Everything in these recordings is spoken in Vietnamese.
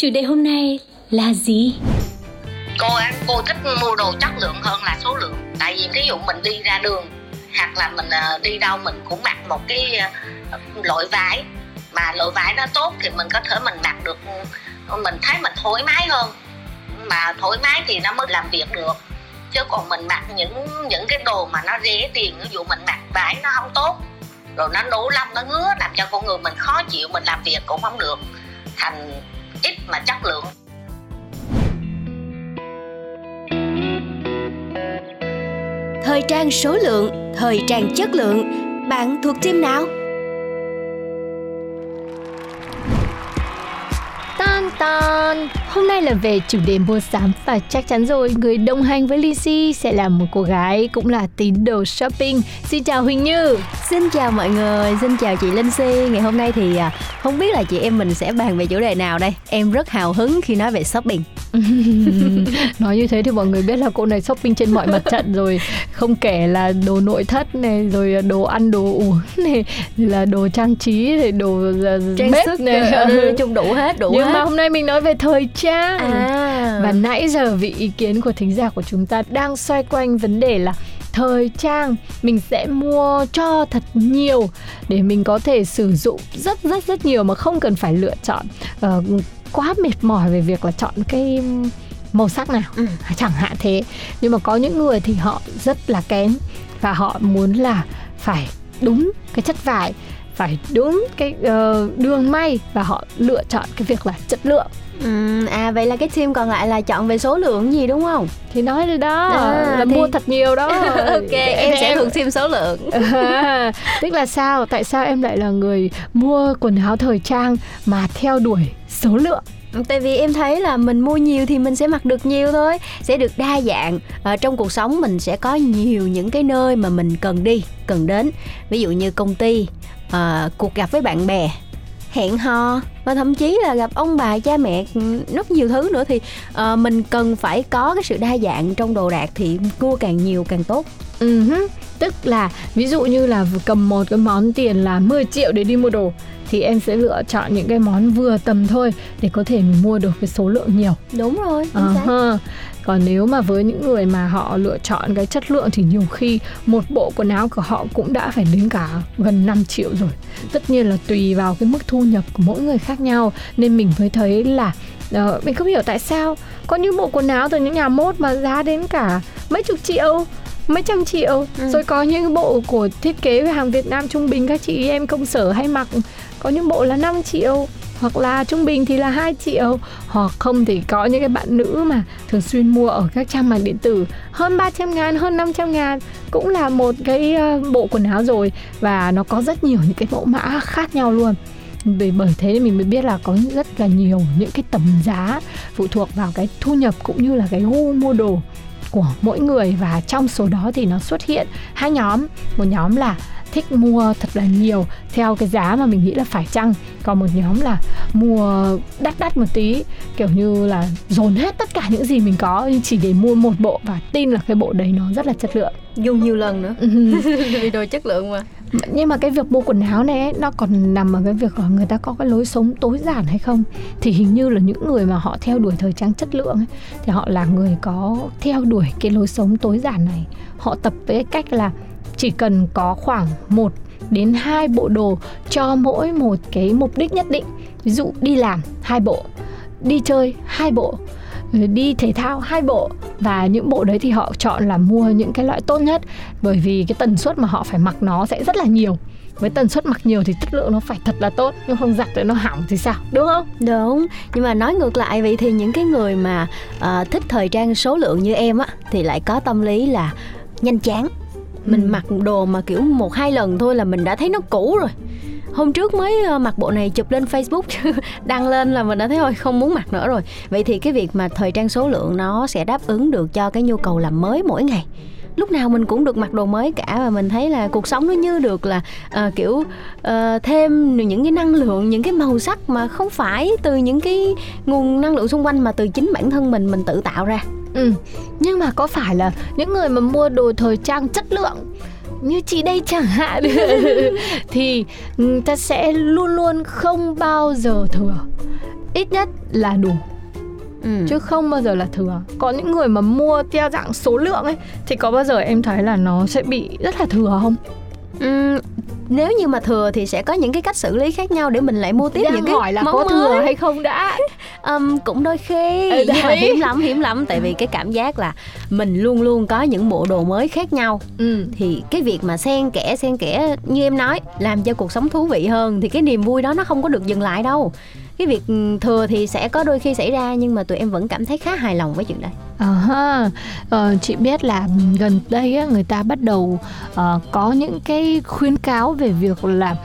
chủ đề hôm nay là gì? cô á cô thích mua đồ chất lượng hơn là số lượng. Tại vì ví dụ mình đi ra đường, hoặc là mình ờ, đi đâu mình cũng mặc một cái ờ, loại vải mà loại vải nó tốt thì mình có thể mình mặc được ừ, mình thấy mình thoải mái hơn. Mà thoải mái thì nó mới làm việc được. Chứ còn mình mặc những những cái đồ mà nó rẻ tiền, ví dụ mình mặc vải nó không tốt, rồi nó nổ lông, nó ngứa, làm cho con người mình khó chịu, mình làm việc cũng không được. Thành ít mà chất lượng. Thời trang số lượng, thời trang chất lượng, bạn thuộc team nào? Tan tan Hôm nay là về chủ đề mua sắm và chắc chắn rồi người đồng hành với Lizzy sẽ là một cô gái cũng là tín đồ shopping. Xin chào Huỳnh Như. Xin chào mọi người, xin chào chị Linh Si. Ngày hôm nay thì à, không biết là chị em mình sẽ bàn về chủ đề nào đây. Em rất hào hứng khi nói về shopping. Nói như thế thì mọi người biết là cô này shopping trên mọi mặt trận rồi Không kể là đồ nội thất này Rồi đồ ăn đồ uống này là đồ trang trí rồi đồ à, Trang bếp sức, này Ừ. nói chung đủ hết, đủ Nhưng hết. mà hôm nay mình nói về thời trang À. Và nãy giờ vì ý kiến của thính giả của chúng ta đang xoay quanh vấn đề là thời trang mình sẽ mua cho thật nhiều để mình có thể sử dụng rất rất rất nhiều mà không cần phải lựa chọn ờ, quá mệt mỏi về việc là chọn cái màu sắc nào Ừ. chẳng hạn thế nhưng mà có những người thì họ rất là kén và họ muốn là phải đúng cái chất vải phải đúng cái ờ, đường may và họ lựa chọn cái việc là chất lượng. Ừm, à vậy là cái team còn lại là chọn về số lượng gì đúng không? thì nói rồi đó À, là thì- mua thật nhiều đó. Ok, em sẽ thuộc team số lượng. À, tức là sao tại sao em lại là người mua quần áo thời trang mà theo đuổi số lượng? Tại vì em thấy là mình mua nhiều thì mình sẽ mặc được nhiều thôi Sẽ được đa dạng. Ở Trong cuộc sống mình sẽ có nhiều những cái nơi mà mình cần đi, cần đến. Ví dụ như công ty, uh, cuộc gặp với bạn bè hẹn hò và thậm chí là gặp ông bà cha mẹ ừ, rất nhiều thứ nữa thì uh, mình cần phải có cái sự đa dạng trong đồ đạc thì mua càng nhiều càng tốt. Ừ hứ, tức là ví dụ như là cầm một cái món tiền là 10 triệu để đi mua đồ thì em sẽ lựa chọn những cái món vừa tầm thôi để có thể mình mua được cái số lượng nhiều đúng rồi Ờ ha. Còn nếu mà với những người mà họ lựa chọn cái chất lượng thì nhiều khi một bộ quần áo của họ cũng đã phải đến cả gần 5 triệu rồi. Tất nhiên là tùy vào cái mức thu nhập của mỗi người khác nhau nên mình mới thấy là ờ, mình không hiểu tại sao có những bộ quần áo từ những nhà mốt mà giá đến cả mấy chục triệu mấy trăm triệu. Ừ. rồi có những bộ của thiết kế về hàng Việt Nam trung bình các chị em công sở hay mặc. Có những bộ là 5 triệu hoặc là trung bình thì là 2 triệu. Hoặc không thì có những cái bạn nữ mà thường xuyên mua ở các trang mạng điện tử. Hơn 300 ngàn, hơn 500 ngàn. Cũng là một cái ờ, bộ quần áo rồi. Và nó có rất nhiều những cái mẫu mã khác nhau luôn. Vì bởi thế mình mới biết là có rất là nhiều những cái tầm giá phụ thuộc vào cái thu nhập cũng như là cái gu mua đồ của mỗi người và trong số đó thì nó xuất hiện hai nhóm. Một nhóm là thích mua thật là nhiều theo cái giá mà mình nghĩ là phải chăng? Còn một nhóm là mua đắt đắt một tí kiểu như là dồn hết tất cả những gì mình có chỉ để mua một bộ và tin là cái bộ đấy nó rất là chất lượng. Dùng nhiều lần nữa. Ừ. vì đồ chất lượng mà. Nhưng mà cái việc mua quần áo này ấy, nó còn nằm ở cái việc là người ta có cái lối sống tối giản hay không? Thì hình như là những người mà họ theo đuổi thời trang chất lượng ấy, thì họ là người có theo đuổi cái lối sống tối giản này. Họ tập với cách là chỉ cần có khoảng một đến hai bộ đồ cho mỗi một cái mục đích nhất định. Ví dụ đi làm hai bộ đi chơi hai bộ đi thể thao hai bộ. Và những bộ đấy thì họ chọn là mua những cái loại tốt nhất. Bởi vì cái tần suất mà họ phải mặc nó sẽ rất là nhiều. Với tần suất mặc nhiều thì chất lượng nó phải thật là tốt nhưng không giặt rồi nó hỏng thì sao đúng không? Đúng, nhưng mà nói ngược lại vậy thì những cái người mà uh, thích thời trang số lượng như em á thì lại có tâm lý là nhanh chán mình mặc đồ mà kiểu một hai lần thôi là mình đã thấy nó cũ rồi. Hôm trước mới ờ, mặc bộ này chụp lên Facebook đăng lên là mình đã thấy thôi không muốn mặc nữa rồi. Vậy thì cái việc mà thời trang số lượng nó sẽ đáp ứng được cho cái nhu cầu làm mới mỗi ngày lúc nào mình cũng được mặc đồ mới cả và mình thấy là cuộc sống nó như được là ờ, kiểu ờ, thêm những cái năng lượng những cái màu sắc mà không phải từ những cái nguồn năng lượng xung quanh mà từ chính bản thân mình mình tự tạo ra. Ừ. Nhưng mà có phải là những người mà mua đồ thời trang chất lượng như chị đây chẳng hạn thì ta sẽ luôn luôn không bao giờ thừa. Ít nhất là đủ ừ. chứ không bao giờ là thừa. Có những người mà mua theo dạng số lượng ấy thì có bao giờ em thấy là nó sẽ bị rất là thừa không? Ừm, nếu như mà thừa thì sẽ có những cái cách xử lý khác nhau để mình lại mua tiếp Đang những cái hỏi là món có thừa mới. hay không đã? Ừm, cũng đôi khi. Ừ, nhưng mà hiếm lắm hiếm lắm. Tại vì cái cảm giác là mình luôn luôn có những bộ đồ mới khác nhau. Ừ. thì cái việc mà xen kẽ xen kẽ như em nói làm cho cuộc sống thú vị hơn thì cái niềm vui đó nó không có được dừng lại đâu cái việc ừ, thừa thì sẽ có đôi khi xảy ra nhưng mà tụi em vẫn cảm thấy khá hài lòng với chuyện đấy uh-huh. Ờ, chị biết là gần đây á, người ta bắt đầu uh, có những cái khuyến cáo về việc là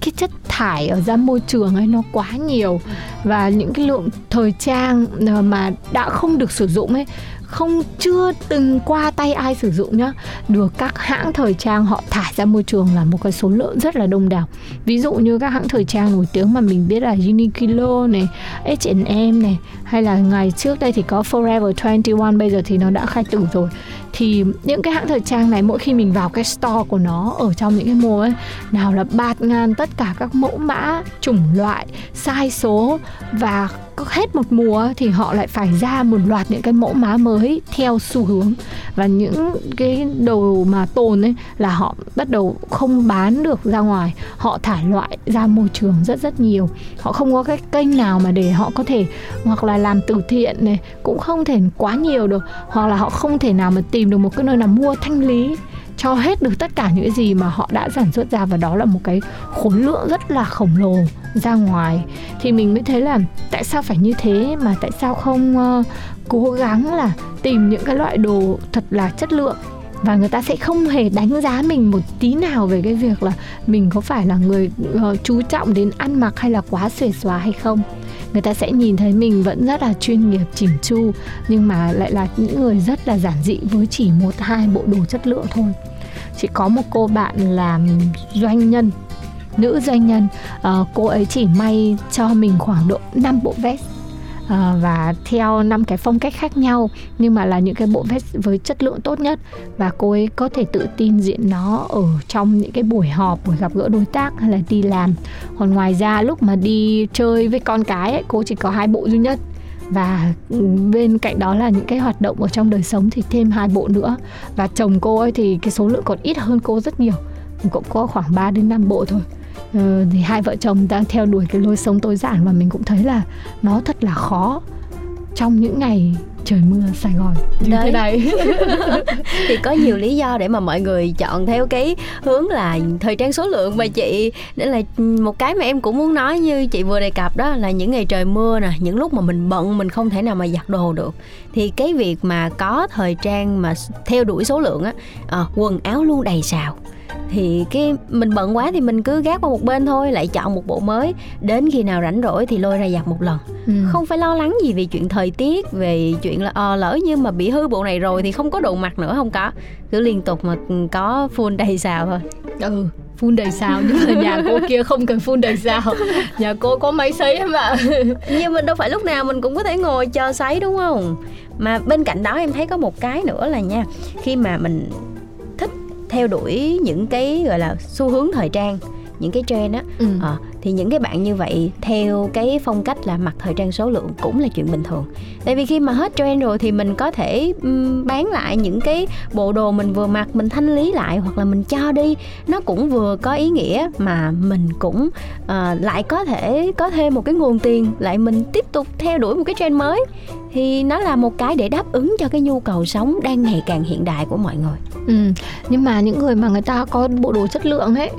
cái chất thải ở ra môi trường ấy nó quá nhiều và những cái lượng thời trang ờ, mà đã không được sử dụng ấy không, chưa từng qua tay ai sử dụng nhá. Được các hãng thời trang họ thải ra môi trường là một cái số lượng rất là đông đảo. Ví dụ như các hãng thời trang nổi tiếng mà mình biết là Uniqlo này H&M này, hay là ngày trước đây thì có Forever 21 bây giờ thì nó đã khai tử rồi. Thì những cái hãng thời trang này mỗi khi mình vào cái store của nó ở trong những cái mùa ấy, nào là bạt ngàn tất cả các mẫu mã, chủng loại sai số và có hết một mùa thì họ lại phải ra một loạt những cái mẫu má mới theo xu hướng. Và những cái đồ mà tồn ấy là họ bắt đầu không bán được ra ngoài. Họ thải loại ra môi trường rất rất nhiều. Họ không có cái kênh nào mà để họ có thể hoặc là làm từ thiện này, cũng không thể quá nhiều được. Hoặc là họ không thể nào mà tìm được một cái nơi nào mua thanh lý cho hết được tất cả những cái gì mà họ đã sản xuất ra. Và đó là một cái khối lượng rất là khổng lồ ra ngoài thì mình mới thấy là tại sao phải như thế mà tại sao không uh, cố gắng là tìm những cái loại đồ thật là chất lượng? Và người ta sẽ không hề đánh giá mình một tí nào về cái việc là mình có phải là người uh, chú trọng đến ăn mặc hay là quá xuề xóa hay không. Người ta sẽ nhìn thấy mình vẫn rất là chuyên nghiệp chỉnh chu nhưng mà lại là những người rất là giản dị với chỉ một hai bộ đồ chất lượng thôi. Chị có một cô bạn làm doanh nhân nữ doanh nhân uh, cô ấy chỉ may cho mình khoảng độ 5 bộ vest Ờ, và theo năm cái phong cách khác nhau nhưng mà là những cái bộ vest với chất lượng tốt nhất. Và cô ấy có thể tự tin diện nó ở trong những cái buổi họp buổi gặp gỡ đối tác hay là đi làm. Còn ngoài ra lúc mà đi chơi với con cái ấy, cô chỉ có hai bộ duy nhất. Và ừ, bên cạnh đó là những cái hoạt động ở trong đời sống thì thêm hai bộ nữa. Và chồng cô ấy thì cái số lượng còn ít hơn cô rất nhiều cũng có khoảng 3 đến 5 bộ thôi. Ờ, thì hai vợ chồng đang theo đuổi cái lối sống tối giản và mình cũng thấy là nó thật là khó trong những ngày trời mưa Sài Gòn như Đấy. thế này. Thì có nhiều lý do để mà mọi người chọn theo cái hướng là thời trang số lượng mà chị. Nên là một cái mà em cũng muốn nói như chị vừa đề cập đó là những ngày trời mưa nè những lúc mà mình bận mình không thể nào mà giặt đồ được. Thì cái việc mà có thời trang mà theo đuổi số lượng á à, quần áo luôn đầy xào thì cái mình bận quá thì mình cứ gác qua một bên thôi lại chọn một bộ mới. Đến khi nào rảnh rỗi thì lôi ra giặt một lần. Ừ. không phải lo lắng gì về chuyện thời tiết về chuyện là ờ lỡ như mà bị hư bộ này rồi thì không có đồ mặc nữa. Không có. Cứ liên tục mà có full đầy xào thôi. Ừ phun đầy sao nhưng mà nhà cô kia không cần phun đầy sao nhà cô có máy sấy em ạ. Nhưng mà đâu phải lúc nào mình cũng có thể ngồi chờ sấy đúng không? Mà bên cạnh đó em thấy có một cái nữa là nha khi mà mình theo đuổi những cái gọi là xu hướng thời trang những cái trend á ừ. Ờ, thì những cái bạn như vậy theo cái phong cách là mặc thời trang số lượng cũng là chuyện bình thường. Tại vì khi mà hết trend rồi thì mình có thể bán lại những cái bộ đồ mình vừa mặc mình thanh lý lại hoặc là mình cho đi. Nó cũng vừa có ý nghĩa mà mình cũng uh, lại có thể có thêm một cái nguồn tiền lại mình tiếp tục theo đuổi một cái trend mới. Thì nó là một cái để đáp ứng cho cái nhu cầu sống đang ngày càng hiện đại của mọi người. Ừ, nhưng mà những người mà người ta có bộ đồ chất lượng ấy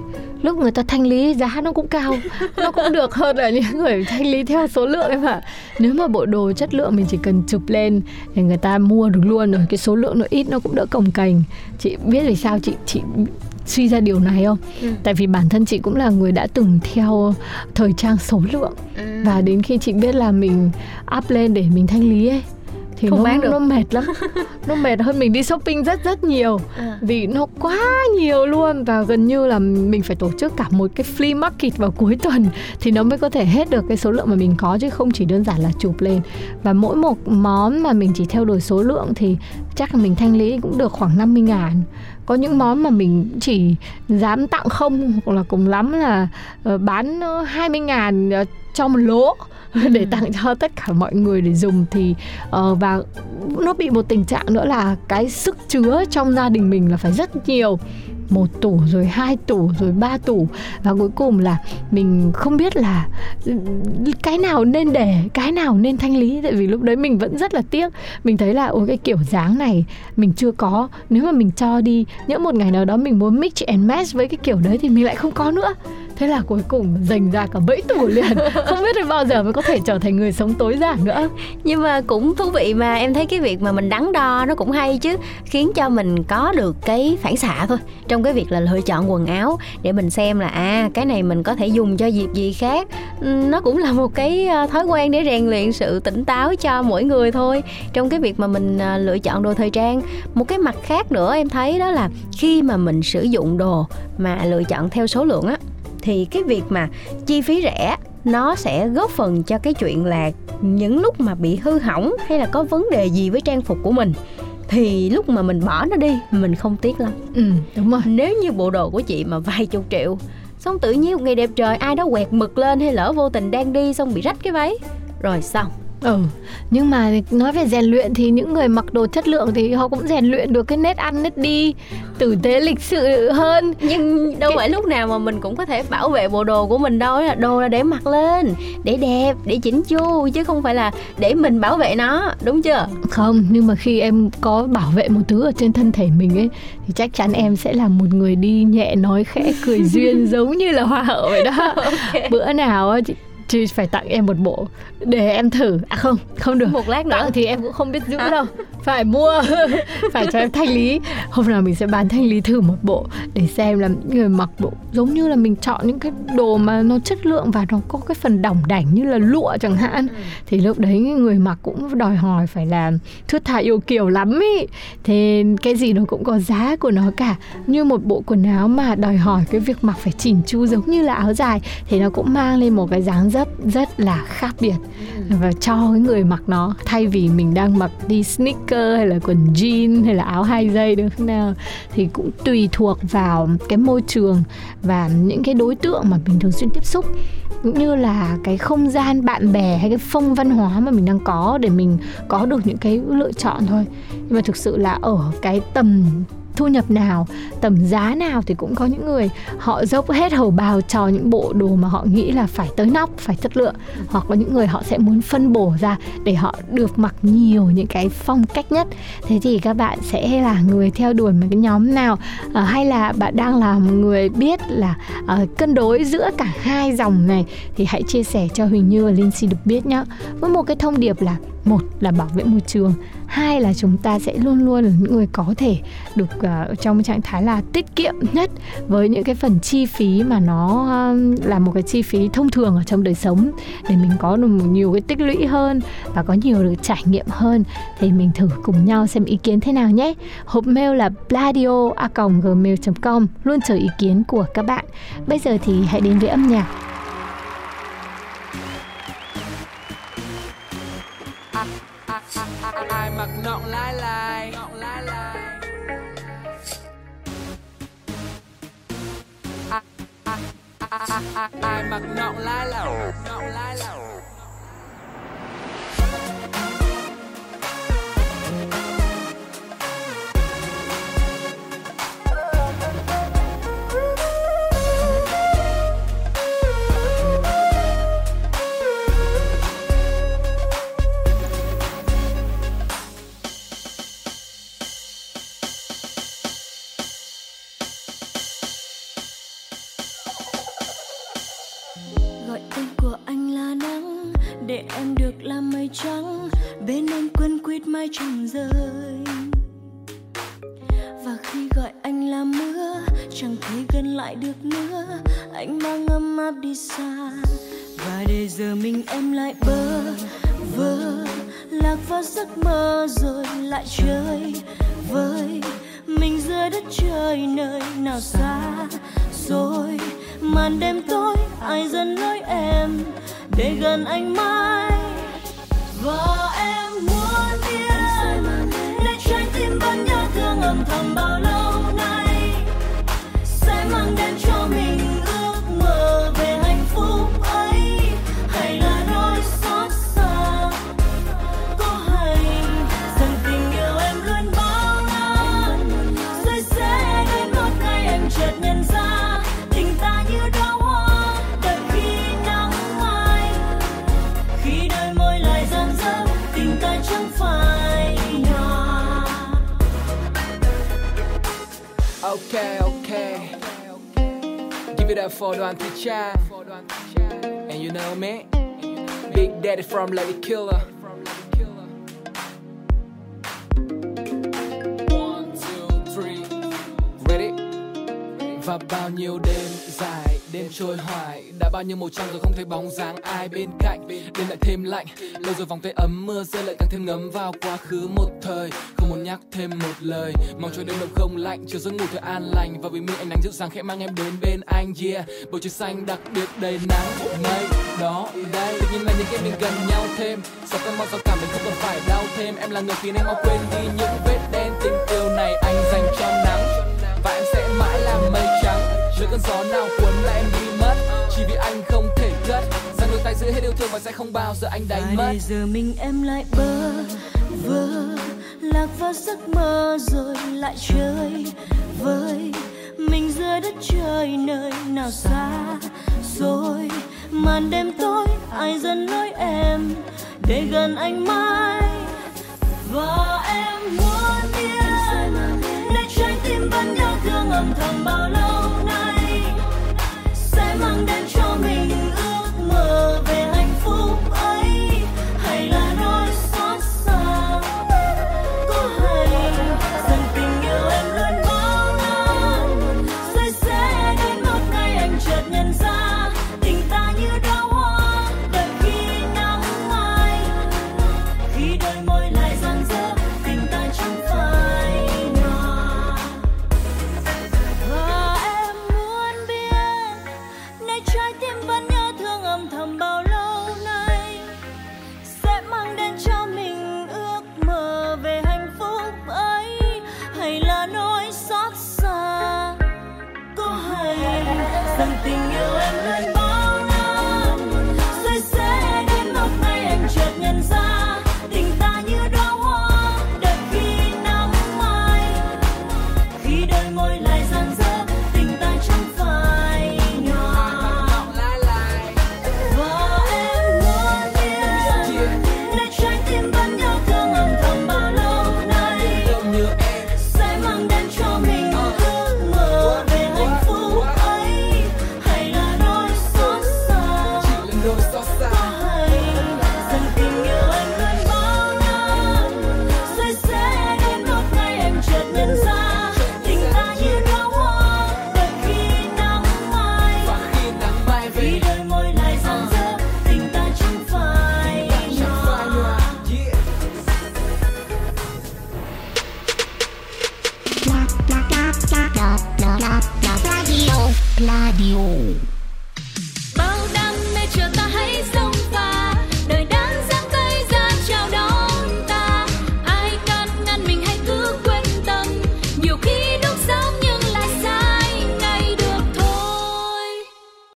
lúc người ta thanh lý giá nó cũng cao nó cũng được hơn là những người thanh lý theo số lượng em ạ nếu mà bộ đồ chất lượng mình chỉ cần chụp lên thì người ta mua được luôn rồi cái số lượng nó ít nó cũng đỡ cồng cành chị biết vì sao chị chị suy ra điều này không? Ừ. Tại vì bản thân chị cũng là người đã từng theo thời trang số lượng ừ. và đến khi chị biết là mình up lên để mình thanh lý ấy thì không nó bán được. nó mệt lắm. Nó mệt hơn mình đi shopping rất rất nhiều. À. vì nó quá nhiều luôn và gần như là mình phải tổ chức cả một cái flea market vào cuối tuần thì nó mới có thể hết được cái số lượng mà mình có chứ không chỉ đơn giản là chụp lên. Và mỗi một món mà mình chỉ theo đuổi số lượng thì chắc là mình thanh lý cũng được khoảng 50 ngàn. Có những món mà mình chỉ dám tặng không hoặc là cùng lắm là ờ, bán 20 ngàn ờ, cho một lỗ để ừ. tặng cho tất cả mọi người để dùng thì uh, và nó bị một tình trạng nữa là cái sức chứa trong gia đình mình là phải rất nhiều một tủ rồi hai tủ rồi ba tủ. Và cuối cùng là mình không biết là cái nào nên để cái nào nên thanh lý. Tại vì lúc đấy mình vẫn rất là tiếc. Mình thấy là ôi cái kiểu dáng này mình chưa có. Nếu mà mình cho đi những một ngày nào đó mình muốn mix and match với cái kiểu đấy thì mình lại không có nữa. Thế là cuối cùng dành ra cả bẫy tủ liền. Không biết được bao giờ mới có thể trở thành người sống tối giản nữa. Nhưng mà cũng thú vị mà em thấy cái việc mà mình đắn đo nó cũng hay chứ khiến cho mình có được cái phản xạ thôi. Trong trong cái việc là lựa chọn quần áo để mình xem là à cái này mình có thể dùng cho dịp gì khác. Nó cũng là một cái ờ, thói quen để rèn luyện sự tỉnh táo cho mỗi người thôi. Trong cái việc mà mình ờ, lựa chọn đồ thời trang, một cái mặt khác nữa em thấy đó là khi mà mình sử dụng đồ mà lựa chọn theo số lượng á, thì cái việc mà chi phí rẻ nó sẽ góp phần cho cái chuyện là những lúc mà bị hư hỏng hay là có vấn đề gì với trang phục của mình thì lúc mà mình bỏ nó đi mình không tiếc lắm. Ừ đúng rồi. Nếu như bộ đồ của chị mà vài chục triệu xong tự nhiên một ngày đẹp trời ai đó quẹt mực lên hay lỡ vô tình đang đi xong bị rách cái váy. Rồi xong Ừ, nhưng mà nói về rèn luyện thì những người mặc đồ chất lượng thì họ cũng rèn luyện được cái nét ăn nét đi tử tế lịch sự hơn. Nhưng đâu cái... phải lúc nào mà mình cũng có thể bảo vệ bộ đồ của mình đâu là đồ là để mặc lên để đẹp để chỉnh chu chứ không phải là để mình bảo vệ nó đúng chưa? Không nhưng mà khi em có bảo vệ một thứ ở trên thân thể mình ấy thì chắc chắn em sẽ là một người đi nhẹ nói khẽ cười duyên giống như là hoa hậu vậy đó. Okay. bữa nào chị chị phải tặng em một bộ để em thử. À không không được. Một lát nữa. Tặng thì em cũng không biết giữ à. đâu. Phải mua phải cho em thanh lý. Hôm nào mình sẽ bán thanh lý thử một bộ để xem là người mặc bộ giống như là mình chọn những cái đồ mà nó chất lượng và nó có cái phần đỏng đảnh như là lụa chẳng hạn. Ừ. thì lúc đấy người mặc cũng đòi hỏi phải là thướt tha yêu kiều lắm ý. Thì cái gì nó cũng có giá của nó cả. Như một bộ quần áo mà đòi hỏi cái việc mặc phải chỉnh chu giống như là áo dài thì nó cũng mang lên một cái dáng rất rất là khác biệt ừ. và cho cái người mặc nó, thay vì mình đang mặc đi sneaker hay là quần jean hay là áo hai dây được nào, thì cũng tùy thuộc vào cái môi trường và những cái đối tượng mà mình thường xuyên tiếp xúc cũng như là cái không gian bạn bè hay cái phong văn hóa mà mình đang có để mình có được những cái lựa chọn thôi nhưng mà thực sự là ở cái tầm thu nhập nào tầm giá nào thì cũng có những người họ dốc hết hầu bào cho những bộ đồ mà họ nghĩ là phải tới nóc phải chất lượng. Hoặc có những người họ sẽ muốn phân bổ ra để họ được mặc nhiều những cái phong cách nhất. Thế thì các bạn sẽ là người theo đuổi một cái nhóm nào à, hay là bạn đang là một người biết là à, cân đối giữa cả hai dòng này thì hãy chia sẻ cho Huỳnh Như và Linh Si được biết nhé với một cái thông điệp là một là bảo vệ môi trường hai là chúng ta sẽ luôn luôn là những người có thể được uh, trong trạng thái là tiết kiệm nhất với những cái phần chi phí mà nó uh, là một cái chi phí thông thường ở trong đời sống. Để mình có được nhiều cái tích lũy hơn và có nhiều được trải nghiệm hơn thì mình thử cùng nhau xem ý kiến thế nào nhé. Hộp mail là bladio a gmail.com luôn chờ ý kiến của các bạn. Bây giờ thì hãy đến với âm nhạc. Ah, I'm ngọn lai lầu ngọn xa. Và để giờ mình em lại bơ vơ, lạc vào giấc mơ rồi lại chơi với mình giữa đất trời nơi nào xa. Rồi màn đêm tối, ai dần nói em để gần anh mãi? Và em muốn biết, để trái tim vẫn nhớ thương âm thầm bao lâu Up for Đoàn Thị Trang. And you know me, Big Daddy from Lady Killer. One, two, three. Ready? Và bao nhiêu đêm dài, đêm trôi hoài. Đã bao nhiêu màu trăng rồi không thấy bóng dáng ai bên cạnh. Đêm lại thêm lạnh, lâu rồi vòng tay ấm mưa rơi lại càng thêm ngấm vào quá khứ một thời. Không muốn nhắc thêm một lời, mong cho đêm đông không lạnh. Chiều giấc ngủ thật an lành và vì minh ánh nắng dịu dàng khẽ mang em đến bên anh Yeah, bầu trời xanh đặc biệt đầy nắng mây đó đây. Tự nhiên là những cái mình gần nhau thêm. Sao cơn mong sao cảm mình không còn phải đau thêm. Em là người khiến em mau quên đi những vết đen. Tình yêu này anh dành cho mình. Giữa cơn gió nào cuốn là em đi mất. Chỉ vì anh không thể cất Rằng đôi tay giữ hết yêu thương và sẽ không bao giờ anh đánh mất. để giờ mình em lại bơ vơ lạc vào giấc mơ rồi lại chơi với mình giữa đất trời nơi nào xa rồi. Màn đêm tối ai dần nói em để gần anh mãi? Và em muốn biết để trái tim vẫn nhớ thương âm thầm bao lâu